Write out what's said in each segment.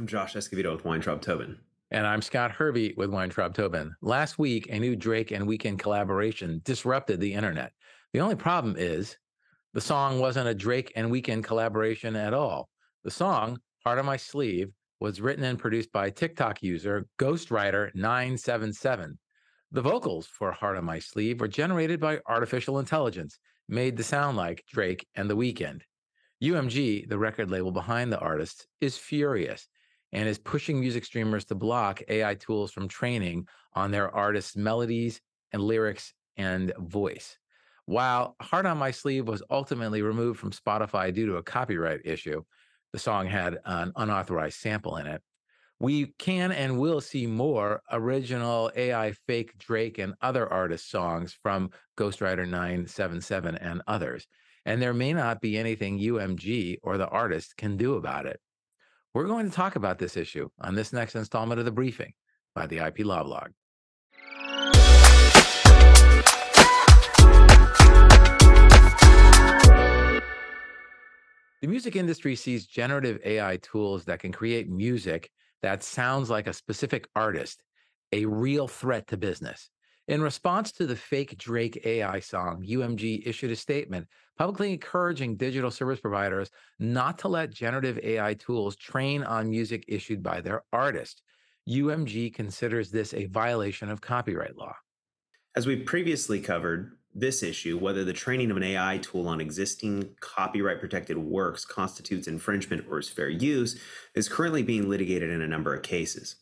I'm Josh Escovedo with Weintraub Tobin. And I'm Scott Hervey with Weintraub Tobin. Last week, a new Drake and Weeknd collaboration disrupted the internet. The only problem is the song wasn't a Drake and Weeknd collaboration at all. The song, Heart on My Sleeve, was written and produced by TikTok user Ghostwriter977. The vocals for Heart on My Sleeve were generated by artificial intelligence, made to sound like Drake and The Weeknd. UMG, the record label behind the artists, is furious and is pushing music streamers to block AI tools from training on their artists' melodies and lyrics and voice. While Heart on My Sleeve was ultimately removed from Spotify due to a copyright issue, the song had an unauthorized sample in it. We can and will see more original AI fake Drake and other artists' songs from Ghostwriter 977 and others. And there may not be anything UMG or the artist can do about it. We're going to talk about this issue on this next installment of the briefing by the IP Law Blog. The music industry sees generative AI tools that can create music that sounds like a specific artist, a real threat to business. In response to the fake Drake AI song, UMG issued a statement publicly encouraging digital service providers not to let generative AI tools train on music issued by their artists. UMG considers this a violation of copyright law. As we previously covered, this issue, whether the training of an AI tool on existing copyright protected works constitutes infringement or is fair use, is currently being litigated in a number of cases.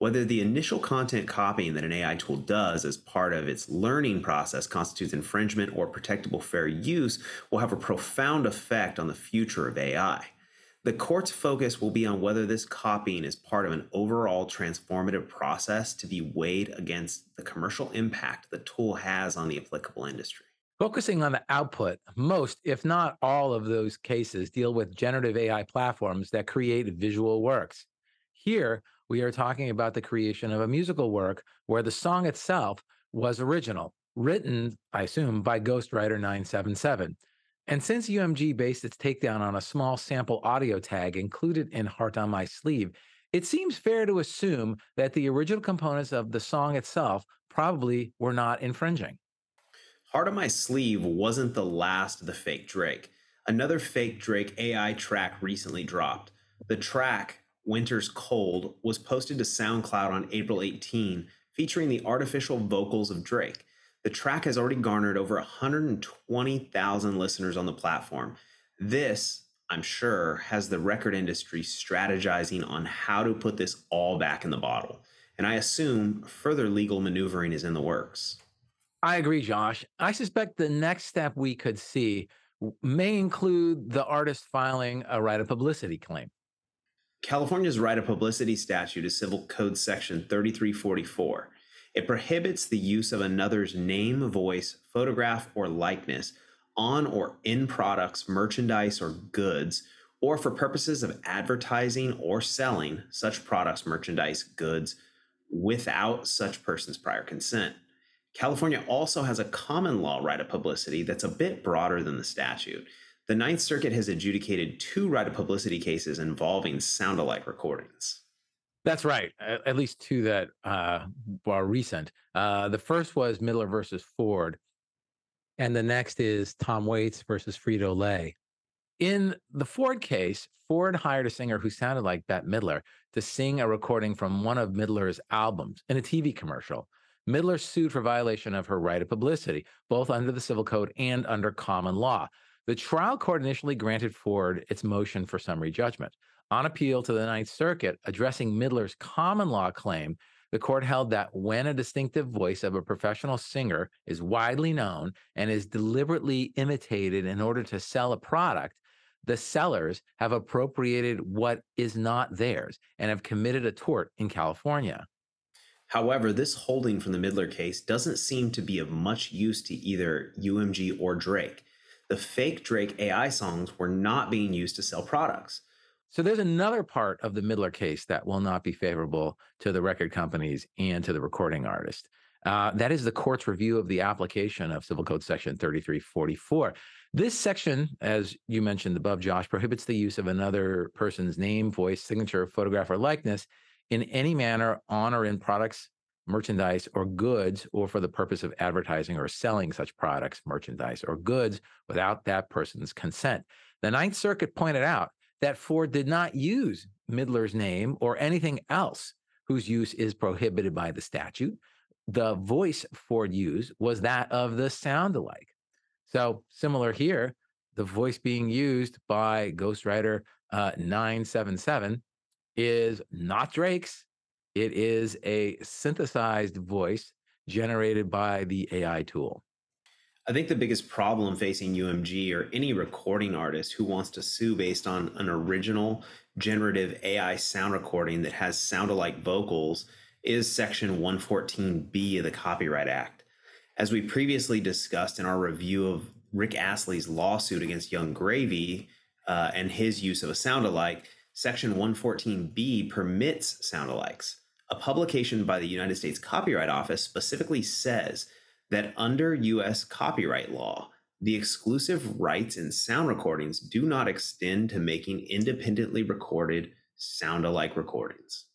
Whether the initial content copying that an AI tool does as part of its learning process constitutes infringement or protectable fair use will have a profound effect on the future of AI. The court's focus will be on whether this copying is part of an overall transformative process to be weighed against the commercial impact the tool has on the applicable industry. Focusing on the output, most, if not all, of those cases deal with generative AI platforms that create visual works. Here, we are talking about the creation of a musical work where the song itself was original, written, I assume, by Ghostwriter 977. And since UMG based its takedown on a small sample audio tag included in Heart on My Sleeve, it seems fair to assume that the original components of the song itself probably were not infringing. Heart on My Sleeve wasn't the last of the fake Drake. Another fake Drake AI track recently dropped. The track Winter's Cold was posted to SoundCloud on April 18, featuring the artificial vocals of Drake. The track has already garnered over 120,000 listeners on the platform. This, I'm sure, has the record industry strategizing on how to put this all back in the bottle. And I assume further legal maneuvering is in the works. I agree, Josh. I suspect the next step we could see may include the artist filing a right of publicity claim. California's right of publicity statute is Civil Code Section 3344. It prohibits the use of another's name, voice, photograph, or likeness on or in products, merchandise, or goods, or for purposes of advertising or selling such products, merchandise, goods without such person's prior consent. California also has a common law right of publicity that's a bit broader than the statute. The Ninth Circuit has adjudicated two right of publicity cases involving sound alike recordings. That's right. At least two that uh, are recent. Uh, the first was Midler versus Ford, and the next is Tom Waits versus Frito Lay. In the Ford case, Ford hired a singer who sounded like Bette Midler to sing a recording from one of Midler's albums in a TV commercial. Midler sued for violation of her right of publicity, both under the civil code and under common law. The trial court initially granted Ford its motion for summary judgment. On appeal to the Ninth Circuit, addressing Midler's common law claim, the court held that when a distinctive voice of a professional singer is widely known and is deliberately imitated in order to sell a product, the sellers have appropriated what is not theirs and have committed a tort in California. However, this holding from the Midler case doesn't seem to be of much use to either UMG or Drake the fake Drake AI songs were not being used to sell products. So there's another part of the Midler case that will not be favorable to the record companies and to the recording artist. Uh, that is the court's review of the application of Civil Code Section 3344. This section, as you mentioned above, Josh, prohibits the use of another person's name, voice, signature, photograph, or likeness in any manner on or in products, merchandise, or goods, or for the purpose of advertising or selling such products, merchandise, or goods without that person's consent. The Ninth Circuit pointed out that Ford did not use Midler's name or anything else whose use is prohibited by the statute. The voice Ford used was that of the sound alike. So, similar here, the voice being used by Ghostwriter uh, 977 is not Drake's. It is a synthesized voice generated by the AI tool. I think the biggest problem facing UMG or any recording artist who wants to sue based on an original generative AI sound recording that has sound alike vocals is Section 114B of the Copyright Act. As we previously discussed in our review of Rick Astley's lawsuit against Yung Gravy uh, and his use of a sound alike, Section 114B permits sound alikes. A publication by the United States Copyright Office specifically says that under US copyright law, the exclusive rights in sound recordings do not extend to making independently recorded sound alike recordings.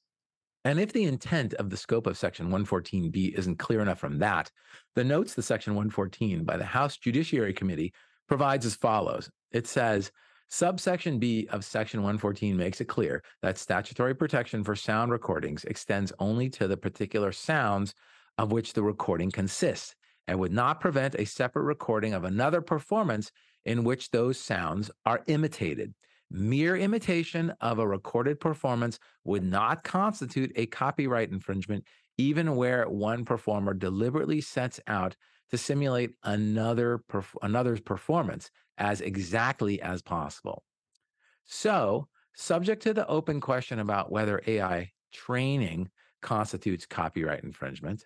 And if the intent of the scope of Section 114B isn't clear enough from that, the notes to Section 114 by the House Judiciary Committee provides as follows. It says, Subsection B of Section 114 makes it clear that statutory protection for sound recordings extends only to the particular sounds of which the recording consists and would not prevent a separate recording of another performance in which those sounds are imitated. Mere imitation of a recorded performance would not constitute a copyright infringement, even where one performer deliberately sets out to simulate another perf- another's performance as exactly as possible. So, subject to the open question about whether AI training constitutes copyright infringement,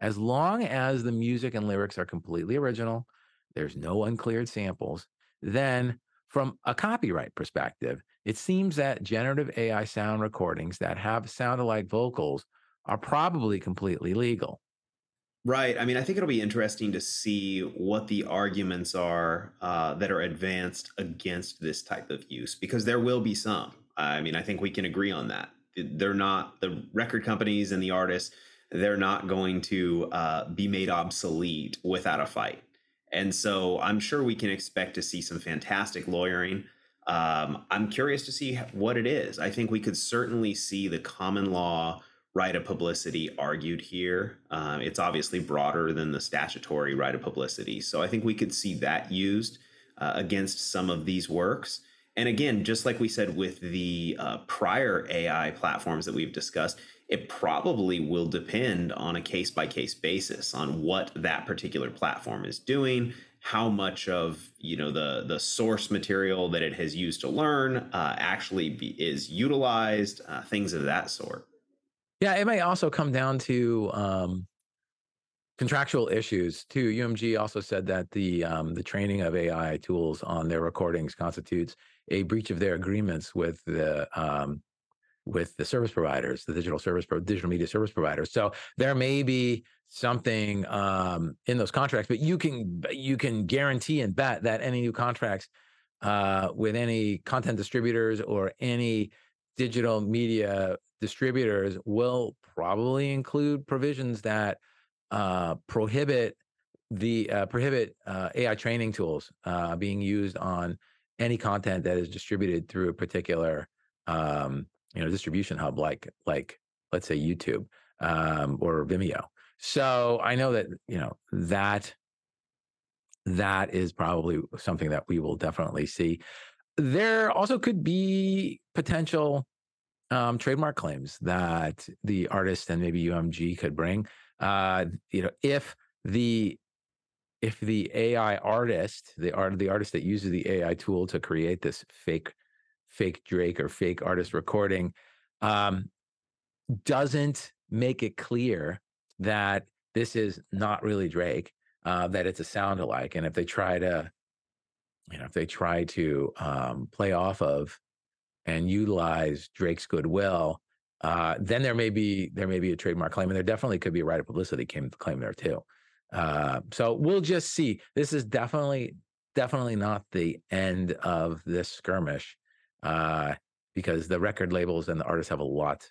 as long as the music and lyrics are completely original, there's no uncleared samples, then from a copyright perspective, it seems that generative AI sound recordings that have sound alike vocals are probably completely legal. Right. I mean, I think it'll be interesting to see what the arguments are uh, that are advanced against this type of use, because there will be some. I mean, I think we can agree on that. They're not the record companies and the artists they're not going to uh, be made obsolete without a fight. And so I'm sure we can expect to see some fantastic lawyering. Um, I'm curious to see what it is. I think we could certainly see the common law right of publicity argued here. Uh, it's obviously broader than the statutory right of publicity. So I think we could see that used uh, against some of these works. And again, just like we said with the uh, prior AI platforms that we've discussed, it probably will depend on a case by case basis on what that particular platform is doing how much of you know the the source material that it has used to learn uh, actually be, is utilized uh, things of that sort yeah it may also come down to um, contractual issues too umg also said that the um, the training of ai tools on their recordings constitutes a breach of their agreements with the um, with the service providers, the digital service, digital media service providers. So there may be something um, in those contracts, but you can you can guarantee and bet that any new contracts uh, with any content distributors or any digital media distributors will probably include provisions that uh, prohibit the uh, prohibit uh, AI training tools uh, being used on any content that is distributed through a particular um, you know distribution hub like like let's say YouTube um, or Vimeo. So I know that you know that that is probably something that we will definitely see. There also could be potential um, trademark claims that the artist and maybe UMG could bring. Uh, you know, if the if the AI artist, the art the artist that uses the AI tool to create this fake fake Drake or fake artist recording um, doesn't make it clear that this is not really Drake, uh, that it's a sound alike. And if they try to, you know, if they try to um, play off of and utilize Drake's goodwill uh, then there may be there may be a trademark claim, and there definitely could be a right of publicity claim claim there too. Uh, so we'll just see. This is definitely definitely not the end of this skirmish, uh, because the record labels and the artists have a lot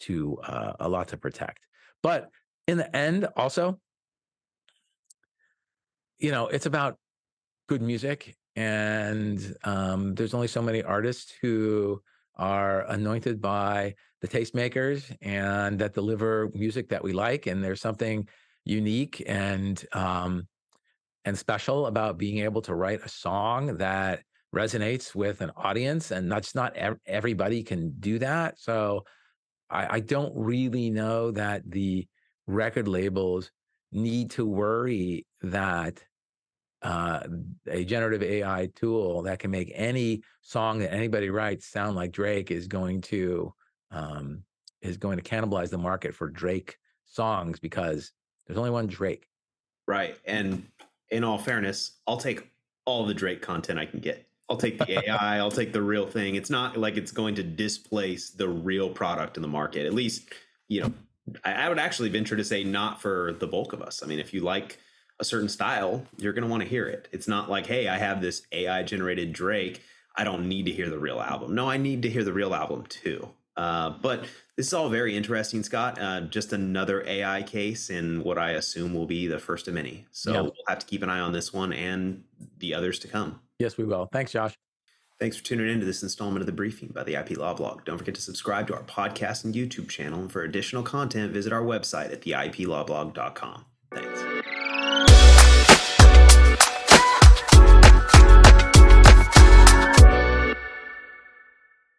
to uh, a lot to protect. But in the end, also, you know, it's about good music, and um, there's only so many artists who are anointed by the tastemakers and that deliver music that we like. And there's something unique and um, and special about being able to write a song that resonates with an audience, and that's not ev- everybody can do that. So I, I don't really know that the record labels need to worry that uh, a generative AI tool that can make any song that anybody writes sound like Drake is going to um, is going to cannibalize the market for Drake songs because there's only one Drake. Right. And in all fairness, I'll take all the Drake content I can get. I'll take the AI, I'll take the real thing. It's not like it's going to displace the real product in the market. At least, you know, I, I would actually venture to say not for the bulk of us. I mean, if you like a certain style, you're going to want to hear it. It's not like, hey, I have this AI generated Drake. I don't need to hear the real album. No, I need to hear the real album too. Uh, but this is all very interesting, Scott. Uh, just another AI case in what I assume will be the first of many. So we'll have to keep an eye on this one and the others to come. Yes, we will. Thanks, Josh. Thanks for tuning in to this installment of the briefing by the IP Law Blog. Don't forget to subscribe to our podcast and YouTube channel. And for additional content, visit our website at theiplawblog.com. Thanks.